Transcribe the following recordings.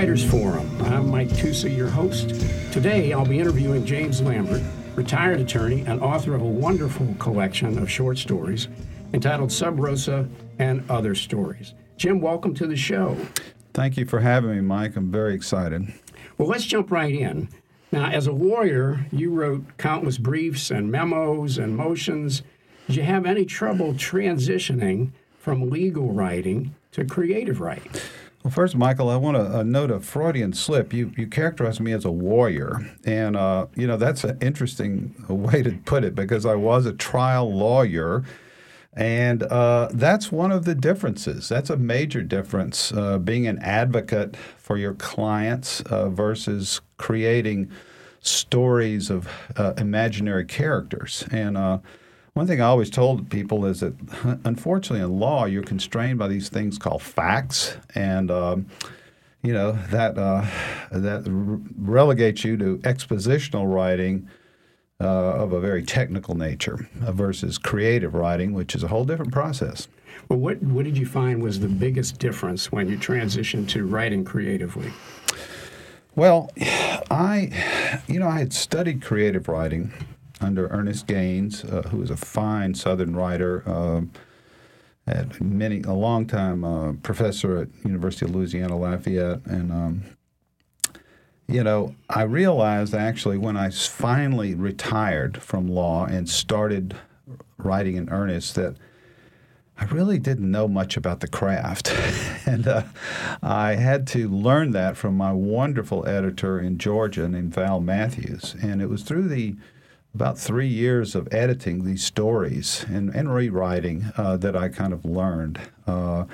Writers Forum. I'm Mike Tusa, your host. Today I'll be interviewing James Lambert, retired attorney and author of a wonderful collection of short stories entitled Sub Rosa and Other Stories. Jim, welcome to the show. Thank you for having me, Mike. I'm very excited. Well, let's jump right in. Now, as a lawyer, you wrote countless briefs and memos and motions. Did you have any trouble transitioning from legal writing to creative writing? Well, first, Michael, I want to uh, note a Freudian slip. You you characterized me as a warrior, and uh, you know that's an interesting way to put it because I was a trial lawyer, and uh, that's one of the differences. That's a major difference. Uh, being an advocate for your clients uh, versus creating stories of imaginary characters, and one thing I always told people is that, unfortunately, in law, you're constrained by these things called facts, and um, you know that uh, that relegates you to expositional writing uh, of a very technical nature uh, versus creative writing, which is a whole different process. Well, what what did you find was the biggest difference when you transitioned to writing creatively? Well, I, you know, I had studied creative writing under Ernest Gaines, uh, who was a fine Southern writer, uh, at many a long time uh, professor at University of Louisiana Lafayette, and um, you know I realized actually when I finally retired from law and started writing in earnest that. I really didn't know much about the craft. and uh, I had to learn that from my wonderful editor in Georgia named Val Matthews. And it was through the about three years of editing these stories and, and rewriting uh, that I kind of learned. Uh,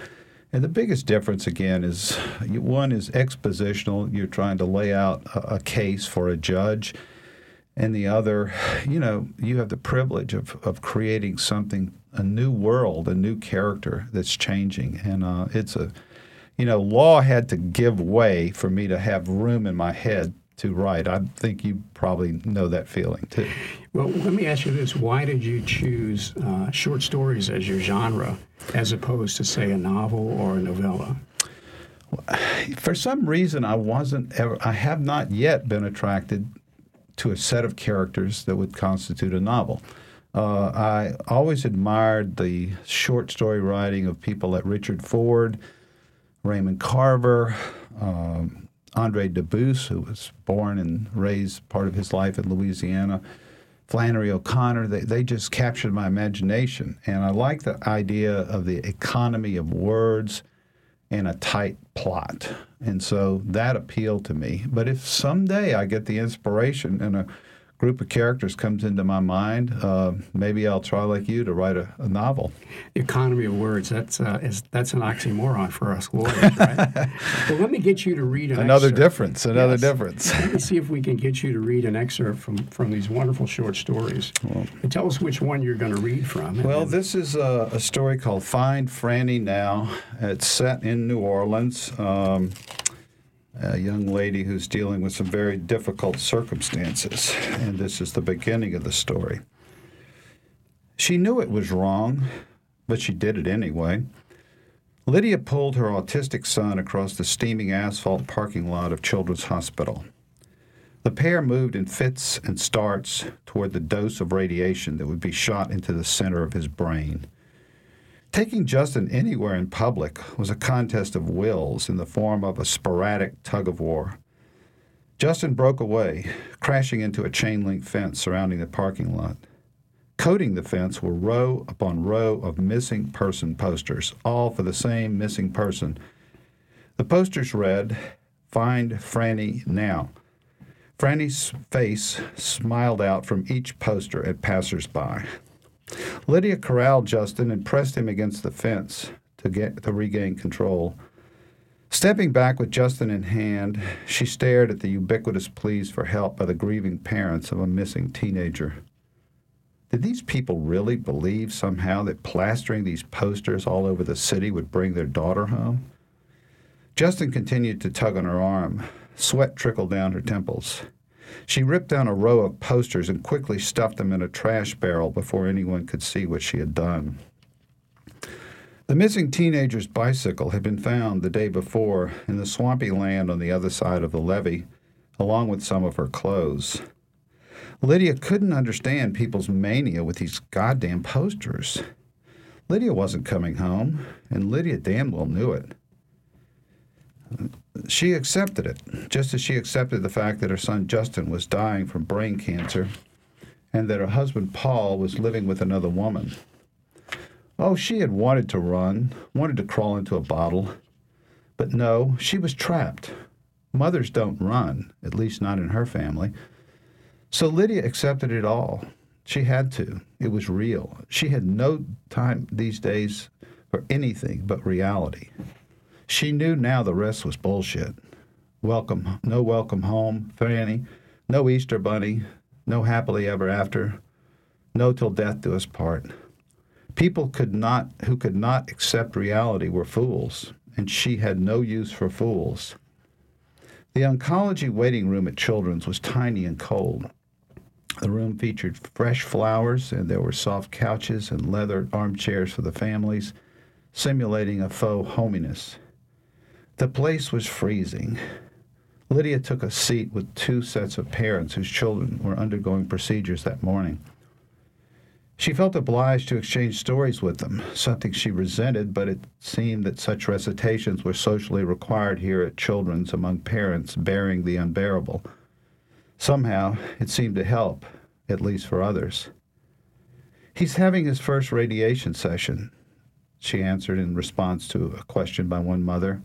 and the biggest difference, again, is one is expositional. You're trying to lay out a, a, case for a judge. And the other, you know, you have the privilege of, of creating something, a new world, a new character that's changing. And uh, it's a, you know, law had to give way for me to have room in my head to write. I think you probably know that feeling too. Well, let me ask you this: Why did you choose uh, short stories as your genre, as opposed to, say, a novel or a novella? For some reason, I wasn't ever. I have not yet been attracted to a set of characters that would constitute a novel. Uh, I always admired the short story writing of people like Richard Ford, Raymond Carver. Um, Andre Dubus, who was born and raised part of his life in Louisiana, Flannery O'Connor, they, they just captured my imagination. And I like the idea of the economy of words and a tight plot. And so that appealed to me. But if someday I get the inspiration and a group of characters comes into my mind, uh, maybe I'll try like you to write a, a novel. Economy of words, that's, uh, is, that's an oxymoron for us lawyers, right? well, let me get you to read an Another excerpt. difference, another yes. difference. let me see if we can get you to read an excerpt from, from these wonderful short stories. Well, and tell us which one you're going to read from. Well, then... this is a, a, story called Find Franny Now. It's set in New Orleans. Um, a young lady who's dealing with some very difficult circumstances, and this is the beginning of the story. She knew it was wrong, but she did it anyway. Lydia pulled her autistic son across the steaming asphalt parking lot of Children's Hospital. The pair moved in fits and starts toward the dose of radiation that would be shot into the center of his brain. Taking Justin anywhere in public was a contest of wills in the form of a sporadic tug of war. Justin broke away, crashing into a chain link fence surrounding the parking lot. Coating the fence were row upon row of missing person posters, all for the same missing person. The posters read, Find Franny now. Franny's face smiled out from each poster at passersby. Lydia corralled Justin and pressed him against the fence to get to regain control. Stepping back with Justin in hand, she stared at the ubiquitous pleas for help by the grieving parents of a missing teenager. Did these people really believe somehow that plastering these posters all over the city would bring their daughter home? Justin continued to tug on her arm. Sweat trickled down her temples. She ripped down a row of posters and quickly stuffed them in a trash barrel before anyone could see what she had done. The missing teenager's bicycle had been found the day before in the swampy land on the other side of the levee, along with some of her clothes. Lydia couldn't understand people's mania with these goddamn posters. Lydia wasn't coming home, and Lydia damn well knew it. She accepted it, just as she accepted the fact that her son Justin was dying from brain cancer and that her husband Paul was living with another woman. Oh, she had wanted to run, wanted to crawl into a bottle. But no, she was trapped. Mothers don't run, at least not in her family. So Lydia accepted it all. She had to. It was real. She had no time these days for anything but reality. She knew now the rest was bullshit. Welcome, no welcome home, Franny, no Easter bunny, no happily ever after, no till death do us part. People could not who could not accept reality were fools, and she had no use for fools. The oncology waiting room at Children's was tiny and cold. The room featured fresh flowers, and there were soft couches and leather armchairs for the families, simulating a faux hominess. The place was freezing. Lydia took a seat with two sets of parents whose children were undergoing procedures that morning. She felt obliged to exchange stories with them, something she resented, but it seemed that such recitations were socially required here at Children's among parents bearing the unbearable. Somehow, it seemed to help, at least for others. He's having his first radiation session, she answered in response to a question by one mother.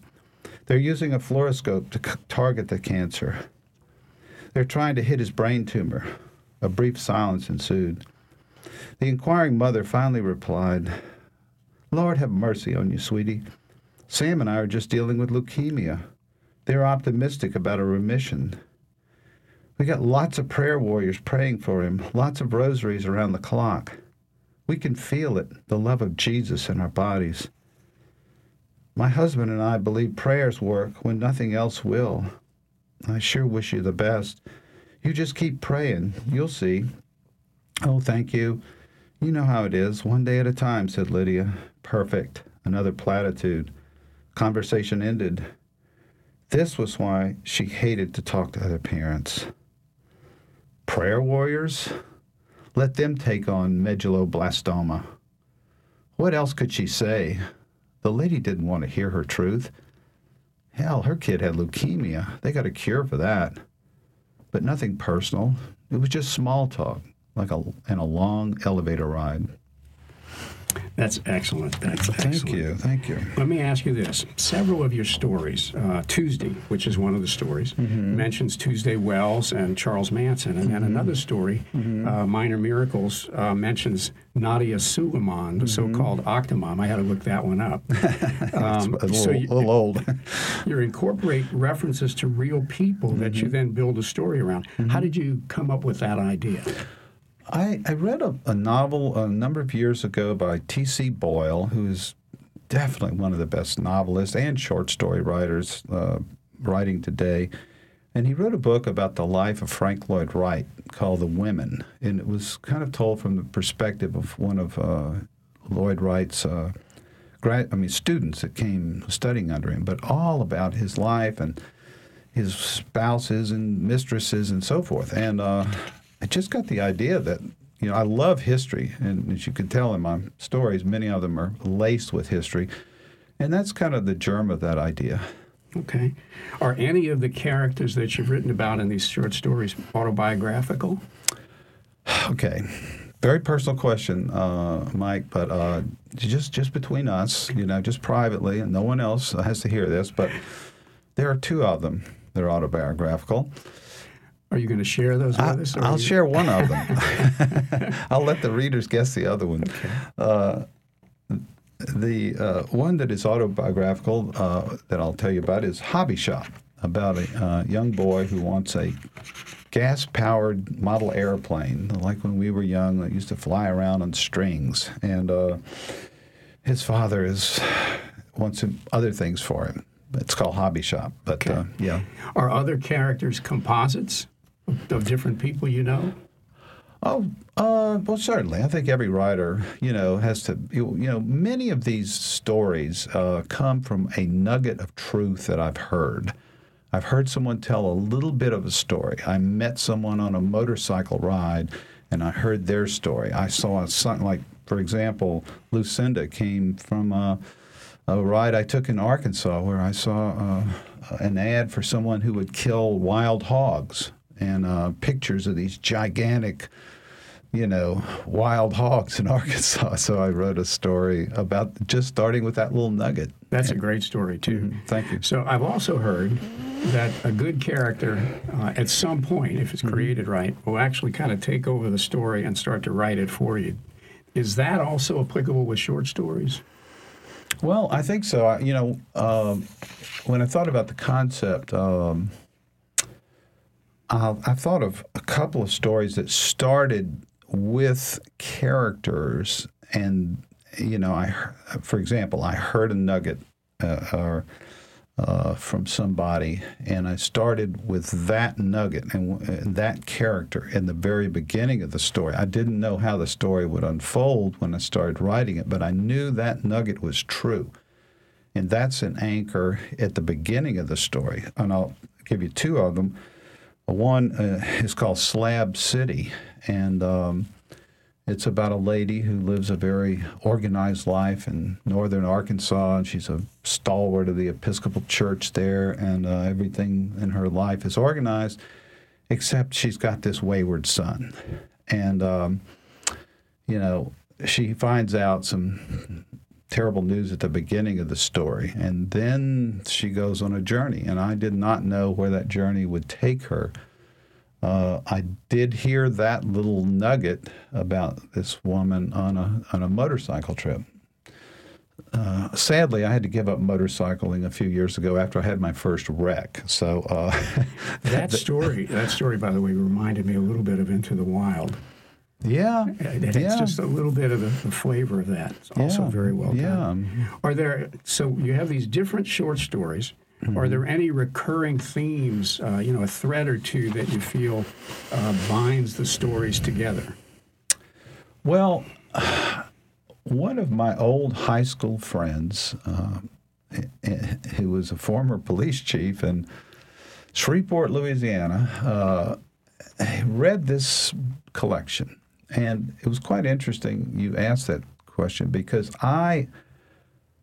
They're using a fluoroscope to c- target the cancer. They're trying to hit his brain tumor. A brief silence ensued. The inquiring mother finally replied, Lord have mercy on you, sweetie. Sam and I are just dealing with leukemia. They're optimistic about a remission. We got lots of prayer warriors praying for him, lots of rosaries around the clock. We can feel it, the love of Jesus in our bodies. My husband and I believe prayers work when nothing else will. I sure wish you the best. You just keep praying. You'll see. Oh, thank you. You know how it is, one day at a time, said Lydia. Perfect. Another platitude. Conversation ended. This was why she hated to talk to other parents. Prayer warriors? Let them take on medulloblastoma. What else could she say? The lady didn't want to hear her truth. Hell, her kid had leukemia. They got a cure for that. But nothing personal. It was just small talk, like a in a long elevator ride. That's excellent. That's Thank you. Thank you. Let me ask you this. Several of your stories, uh, Tuesday, which is one of the stories, Mm-hmm. mentions Tuesday Weld and Charles Manson. And then another story, Mm-hmm. uh, Minor Miracles, uh, mentions Nadya Suleman, the so called Octomom. I had to look that one up. Um, A little, so you, a little old. you incorporate references to real people that Mm-hmm. you then build a story around. How did you come up with that idea? I, I read a, a novel a number of years ago by T.C. Boyle, who's definitely one of the best novelists and short story writers uh, writing today. And he wrote a book about the life of Frank Lloyd Wright called The Women. And it was kind of told from the perspective of one of uh, Lloyd Wright's uh, grad, I mean, students that came studying under him, but all about his life and his spouses and mistresses and so forth. And uh, I just got the idea that, you know, I love history. And as you can tell in my stories, many of them are laced with history. And that's kind of the germ of that idea. Okay. Are any of the characters that you've written about in these short stories autobiographical? Okay. Very personal question, uh, Mike, but uh, just just between us, you know, just privately, and no one else has to hear this, but there are two of them that are autobiographical. Are you going to share those with I, us? I'll you- share one of them. I'll let the readers guess the other one. Uh, the uh, one that is autobiographical uh, that I'll tell you about is Hobby Shop, about a uh, young boy who wants a gas-powered model airplane, like when we were young, that used to fly around on strings. And uh, his father is wants some other things for him. It's called Hobby Shop, but uh, yeah. Are other characters composites of, different people you know? Oh, uh, well, certainly. I think every writer, you know, has to. You know, many of these stories uh, come from a nugget of truth that I've heard. I've heard someone tell a little bit of a story. I met someone on a motorcycle ride, and I heard their story. I saw something like, for example, Lucinda came from a, a ride I took in Arkansas where I saw uh, an ad for someone who would kill wild hogs and uh, pictures of these gigantic you know, wild hogs in Arkansas. So I wrote a story about just starting with that little nugget. That's a great story, too. Mm-hmm. Thank you. So I've also heard that a good character, uh, at some point, if it's mm-hmm. created right, will actually kind of take over the story and start to write it for you. Is that also applicable with short stories? Well, I think so. I, you know, um, when I thought about the concept, um, I, I thought of a couple of stories that started with characters and you know i for example i heard a nugget uh, or uh, from somebody and i started with that nugget and, and that character in the very beginning of the story. I didn't know how the story would unfold when i started writing it but i knew that nugget was true. And that's an anchor at the beginning of the story. And i'll give you two of them one uh, is called slab city and um, it's about a lady who lives a very organized life in northern Arkansas, and she's a stalwart of the Episcopal Church there, and uh, everything in her life is organized, except she's got this wayward son. And, um, you know, she finds out some terrible news at the beginning of the story, and then she goes on a journey, and I did not know where that journey would take her uh, I did hear that little nugget about this woman on a on a motorcycle trip. Uh, sadly, I had to give up motorcycling a few years ago after I had my first wreck. So uh, that story, that story, by the way, reminded me a little bit of Into the Wild. Yeah, it's yeah. just a little bit of the, the flavor of that. It's also yeah. very well done. Yeah. Are there? So you have these different short stories. Mm-hmm. Are there any recurring themes, uh, you know, a thread or two that you feel uh, binds the stories together? Well, one of my old high school friends, uh, who was a former police chief in Shreveport, Louisiana, uh, read this collection. And it was quite interesting you asked that question because I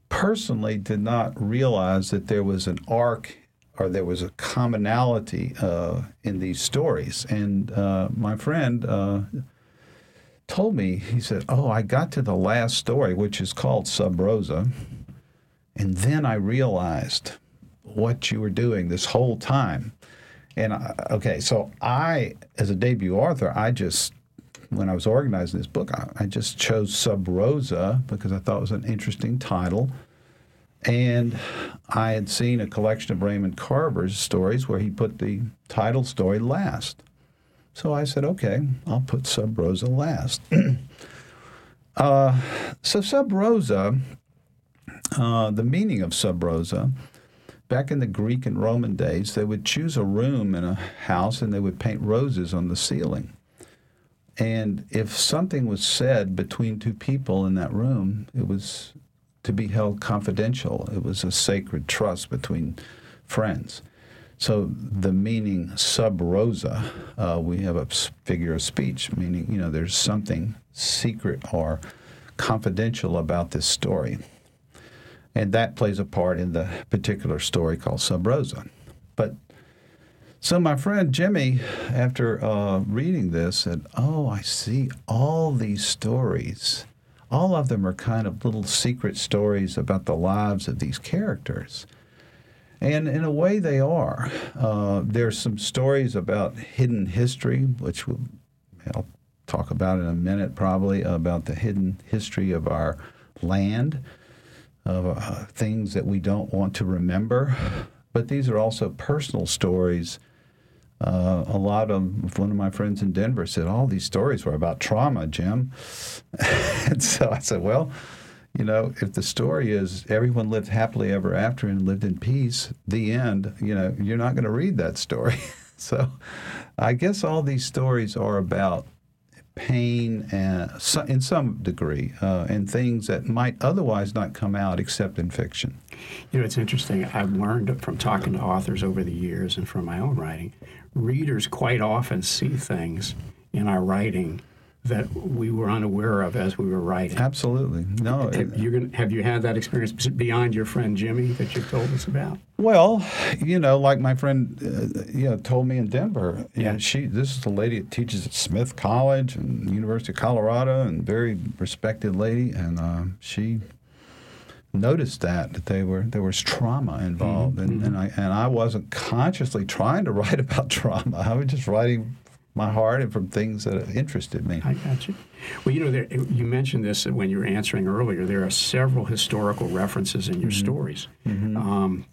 personally did not realize that there was an arc or there was a commonality uh, in these stories. And uh, my friend uh, told me, he said, Oh, I got to the last story, which is called Sub Rosa. And then I realized what you were doing this whole time. And I, okay, so I, as a debut author, I just when I was organizing this book, I, I just chose Sub Rosa because I thought it was an interesting title. And I had seen a collection of Raymond Carver's stories where he put the title story last. So I said, okay, I'll put Sub Rosa last. uh, so Sub Rosa, uh, the meaning of Sub Rosa, back in the Greek and Roman days, they would choose a room in a house and they would paint roses on the ceiling. And if something was said between two people in that room, it was to be held confidential. It was a sacred trust between friends. So the meaning sub rosa, uh, we have a figure of speech, meaning you know there's something secret or confidential about this story, and that plays a part in the particular story called sub rosa. But so my friend Jimmy, after uh, reading this, said, "Oh, I see all these stories. All of them are kind of little secret stories about the lives of these characters." And in a way, they are. Uh, there's some stories about hidden history, which we'll, I'll talk about in a minute, probably about the hidden history of our land, of uh, things that we don't want to remember. But these are also personal stories uh, a lot of one of my friends in Denver said all these stories were about trauma, Jim. and so I said, well, you know, if the story is everyone lived happily ever after and lived in peace, the end, you know, you're not going to read that story. so I guess all these stories are about pain and in some degree, uh, and things that might otherwise not come out except in fiction. You know, it's interesting. I've learned from talking to authors over the years and from my own writing, readers quite often see things in our writing that we were unaware of as we were writing. Absolutely. No. Have you, gonna, have you had that experience beyond your friend Jimmy that you've told us about? Well, you know, like my friend, uh, you know, told me in Denver. Yeah. know, she. This is a lady that teaches at Smith College and University of Colorado, and very respected lady, and uh, she noticed that that they were there was trauma involved, Mm-hmm. and, and I and I wasn't consciously trying to write about trauma. I was just writing my heart and from things that interested me. I got you. Well, you know, there, you mentioned this when you were answering earlier. There are several historical references in your mm-hmm. stories. Mm-hmm. Um,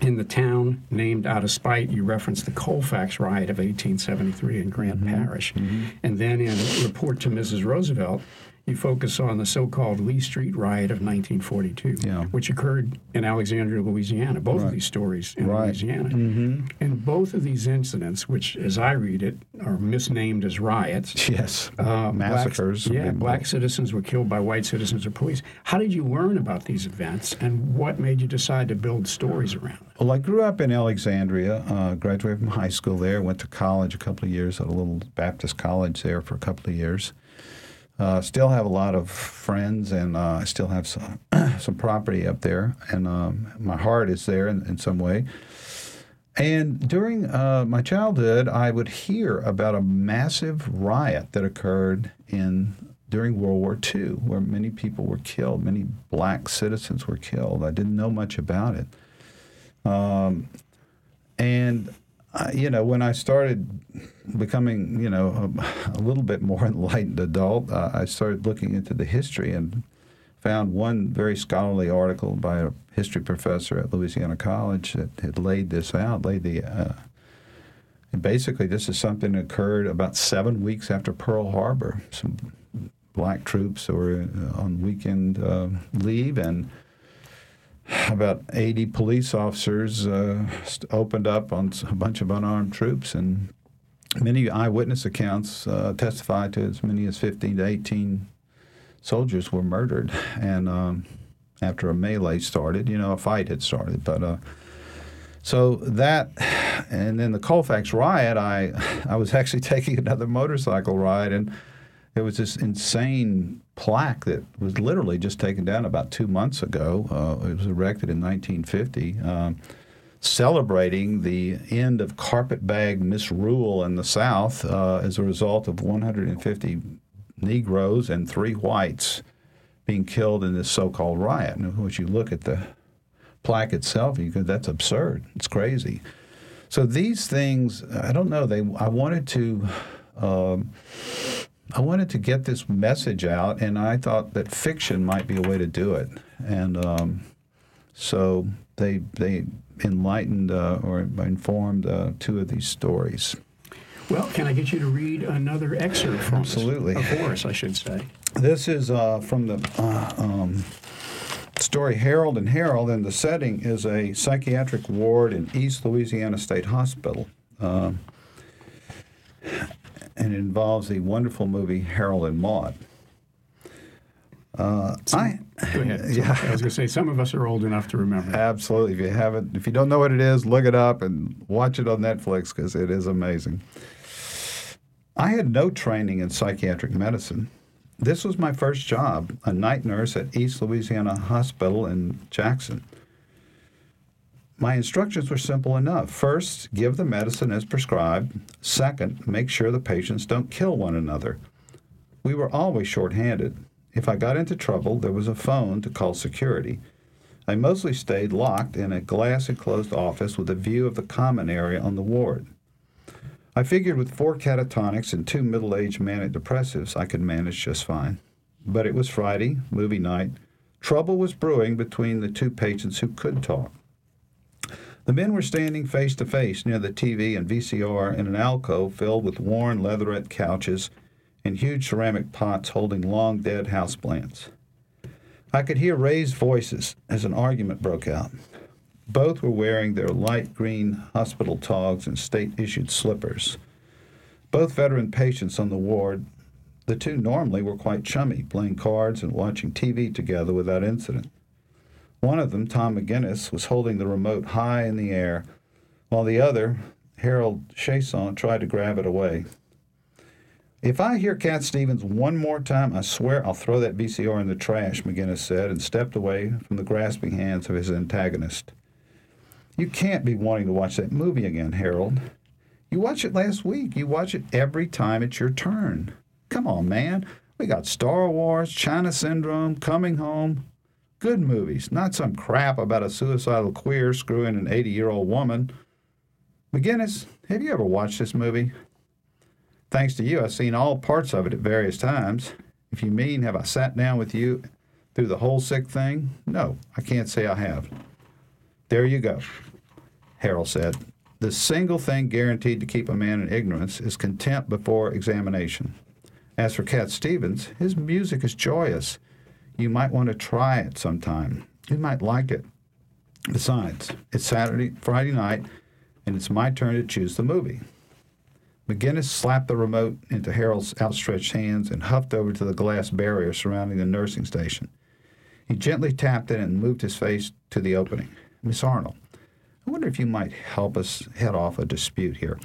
in the town named out of spite, you reference the Colfax riot of 1873 in Grant mm-hmm. Parish. And then in Report to Mrs. Roosevelt, you focus on the so called Lee Street riot of 1942, Yeah. which occurred in Alexandria, Louisiana. Both of these stories in Right. Louisiana. And both of these incidents, which as I read it, are misnamed as riots, Yes, uh, massacres. Blacks, yeah, black citizens were killed by white citizens or police. How did you learn about these events, and what made you decide to build stories around it? Well, I grew up in Alexandria, uh, graduated from high school there, went to college a couple of years at a little Baptist college there for a couple of years. Uh, still have a lot of friends, and uh, I still have some, some property up there, and um, my heart is there in, in some way. And during uh, my childhood, I would hear about a massive riot that occurred in during World War II, where many people were killed, many black citizens were killed. I didn't know much about it. Um, and you know, when I started becoming, you know, a, a little bit more enlightened adult, uh, I started looking into the history and found one very scholarly article by a history professor at Louisiana College that had laid this out, laid the. Uh, basically, this is something that occurred about seven weeks after Pearl Harbor. Some black troops were uh, on weekend uh, leave and about 80 police officers uh, opened up on a bunch of unarmed troops, and many eyewitness accounts uh, testified to as many as 15 to 18 soldiers were murdered. And um, after a melee started, you know, a fight had started. But uh, so that, and then the Colfax riot, I, I was actually taking another motorcycle ride, and there was this insane plaque that was literally just taken down about two months ago. Uh, it was erected in 1950, um, celebrating the end of carpetbag misrule in the South uh, as a result of 150 Negroes and three whites being killed in this so-called riot. And once you look at the plaque itself, you go, "That's absurd. It's crazy." So these things, I don't know. They, I wanted to. Um, I wanted to get this message out, and I thought that fiction might be a way to do it. And um, so they they enlightened uh, or informed uh, two of these stories. Well, can I get you to read another excerpt from? Absolutely. For us, I should say. This is uh, from the uh, um, story Harold and Harold, and the setting is a psychiatric ward in East Louisiana State Hospital. And it involves the wonderful movie Harold and Maude. Uh, I, Go ahead. Yeah. I was going to say, some of us are old enough to remember. Absolutely. If you haven't, if you don't know what it is, look it up and watch it on Netflix because it is amazing. I had no training in psychiatric medicine. This was my first job, a night nurse at East Louisiana Hospital in Jackson. My instructions were simple enough. First, give the medicine as prescribed. Second, make sure the patients don't kill one another. We were always short-handed. If I got into trouble, there was a phone to call security. I mostly stayed locked in a glass enclosed office with a view of the common area on the ward. I figured with four catatonics and two middle aged manic depressives, I could manage just fine. But it was Friday, movie night. Trouble was brewing between the two patients who could talk. The men were standing face to face near the TV and VCR in an alcove filled with worn leatherette couches and huge ceramic pots holding long dead houseplants. I could hear raised voices as an argument broke out. Both were wearing their light green hospital togs and state issued slippers. Both veteran patients on the ward, The two normally were quite chummy, playing cards and watching TV together without incident. One of them, Tom McGinnis, was holding the remote high in the air, while the other, Harold Chasson, tried to grab it away. If I hear Cat Stevens one more time, I swear I'll throw that VCR in the trash, McGinnis said, and stepped away from the grasping hands of his antagonist. You can't be wanting to watch that movie again, Harold. You watched it last week. You watch it every time it's your turn. Come on, man. We got Star Wars, China Syndrome, Coming Home. Good movies, not some crap about a suicidal queer screwing an 80 year old woman. McGinnis, have you ever watched this movie? Thanks to you, I've seen all parts of it at various times. If you mean, have I sat down with you through the whole sick thing? No, I can't say I have. There you go, Harold said. The single thing guaranteed to keep a man in ignorance is contempt before examination. As for Cat Stevens, his music is joyous. You might want to try it sometime. You might like it. Besides, it's Saturday, Friday night, and it's my turn to choose the movie. McGinnis slapped the remote into Harold's outstretched hands and huffed over to the glass barrier surrounding the nursing station. He gently tapped it and moved his face to the opening. Miss Arnold, I wonder if you might help us head off a dispute here.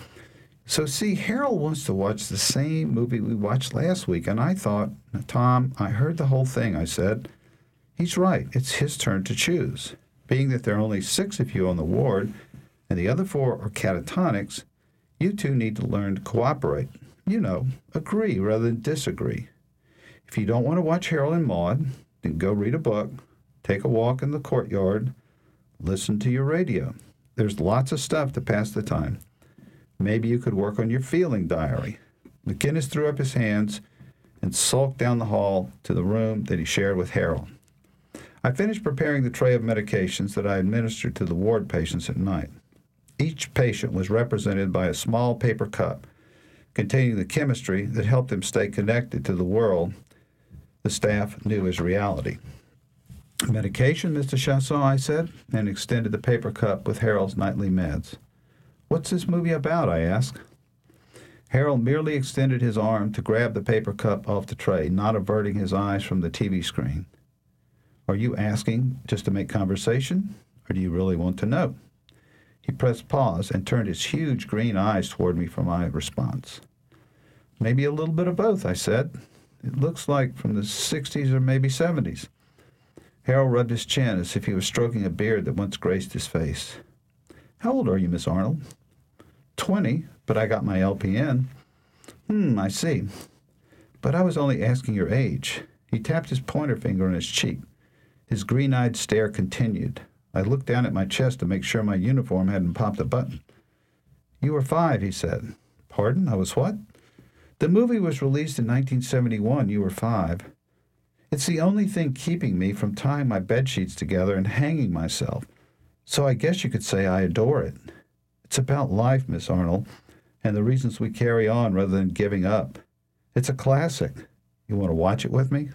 So, see, Harold wants to watch the same movie we watched last week, and I thought, Tom, I heard the whole thing. I said, he's right. It's his turn to choose. Being that there are only six of you on the ward, and the other four are catatonics, you two need to learn to cooperate. You know, agree rather than disagree. If you don't want to watch Harold and Maude, then go read a book, take a walk in the courtyard, listen to your radio. There's lots of stuff to pass the time. Maybe you could work on your feeling diary. McGinnis threw up his hands and sulked down the hall to the room that he shared with Harold. I finished preparing the tray of medications that I administered to the ward patients at night. Each patient was represented by a small paper cup containing the chemistry that helped him stay connected to the world the staff knew as reality. Medication, Mr. Chasson, I said, and extended the paper cup with Harold's nightly meds. What's this movie about? I asked. Harold merely extended his arm to grab the paper cup off the tray, not averting his eyes from the TV screen. Are you asking just to make conversation, or do you really want to know? He pressed pause and turned his huge green eyes toward me for my response. Maybe a little bit of both, I said. It looks like from the 60s or maybe 70s. Harold rubbed his chin as if he was stroking a beard that once graced his face. How old are you, Miss Arnold? Twenty, but I got my LPN. Hmm, I see. But I was only asking your age. He tapped his pointer finger on his cheek. His green eyed stare continued. I looked down at my chest to make sure my uniform hadn't popped a button. You were five, he said. Pardon? I was what? The movie was released in 1971. You were five. It's the only thing keeping me from tying my bed sheets together and hanging myself. So I guess you could say I adore it. It's about life, Miss Arnold, and the reasons we carry on rather than giving up. It's a classic. You want to watch it with me?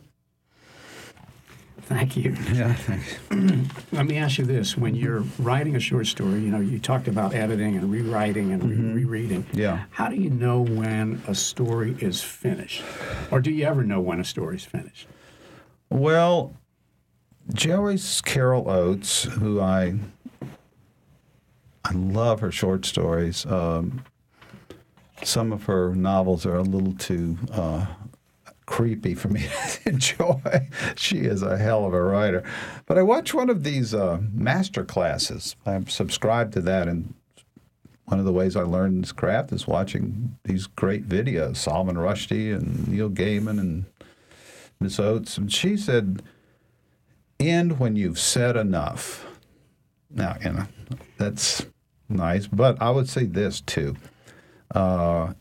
Thank you. Yeah, thanks. Let me ask you this: When you're writing a short story, you know you talked about editing and rewriting and re- mm-hmm. rereading. Yeah. How do you know when a story is finished, or do you ever know when a story's finished? Well, Joyce Carol Oates, who I I love her short stories. Um, some of her novels are a little too uh, creepy for me to enjoy. she is a hell of a writer. But I watch one of these uh, master classes. I'm subscribed to that, and one of the ways I learned this craft is watching these great videos. Salman Rushdie and Neil Gaiman and Miss Oates, and she said, "End when you've said enough." Now, you know, that's nice, but I would say this too: uh,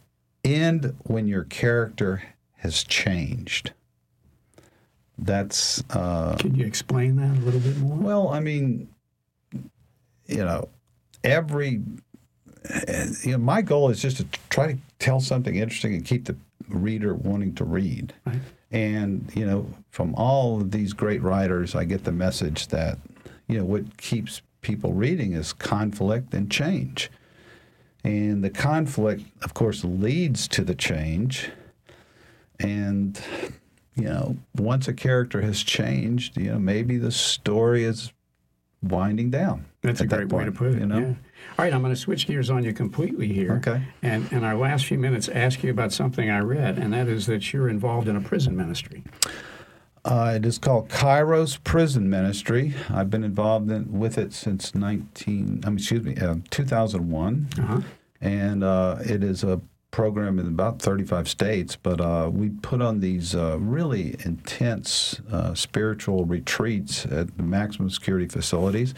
end when your character has changed. That's uh, Can you explain that a little bit more? well, I mean, you know, every you know, my goal is just to try to tell something interesting and keep the reader wanting to read. Right. And you know, from all of these great writers, I get the message that you know what keeps people reading is conflict and change. And the conflict, of course, leads to the change. and you know, once a character has changed, you know, maybe the story is winding down. That's a at that great way to point, put it. You know, yeah. All right, I'm going to switch gears on you completely here. Okay. And in our last few minutes, ask you about something I read, and that is that you're involved in a prison ministry. Uh, it is called Kairos Prison Ministry. I've been involved in, with it since 19, I mean, excuse me, uh, 2001. Uh-huh. And uh, it is a program in about 35 states, but uh, we put on these uh, really intense uh, spiritual retreats at the maximum security facilities.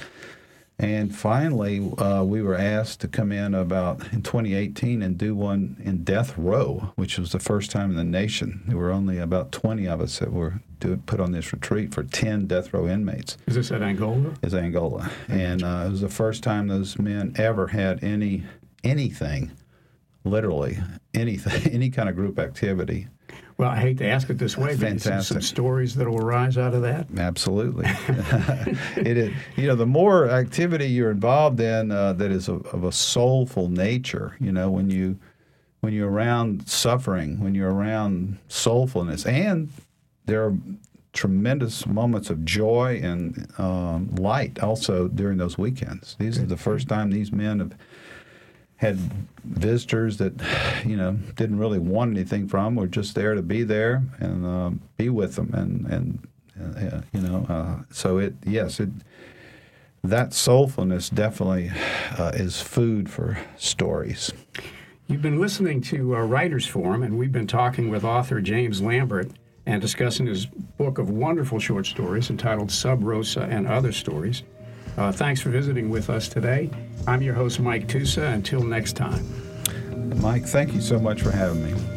And finally, uh, we were asked to come in about in 2018 and do one in death row, which was the first time in the nation. There were only about 20 of us that were do, put on this retreat for 10 death row inmates. Is this at Angola? Is Angola, and uh, it was the first time those men ever had any anything, literally anything, any kind of group activity. Well, I hate to ask it this way, but some, some stories that will arise out of that. Absolutely. it is, you know, the more activity you're involved in uh, that is of, of a soulful nature, you know, when you when you're around suffering, when you're around soulfulness, and there are tremendous moments of joy and um, light also during those weekends. These are the first time these men have had visitors that you know didn't really want anything from were just there to be there and um, be with them and and uh, you know uh, so it yes it that soulfulness definitely uh, is food for stories You've been listening to uh, Writers Forum, and we've been talking with author James Lambert and discussing his book of wonderful short stories entitled Sub Rosa and Other Stories. Uh, thanks for visiting with us today. I'm your host, Mike Tusa. Until next time. mike thank you so much for having me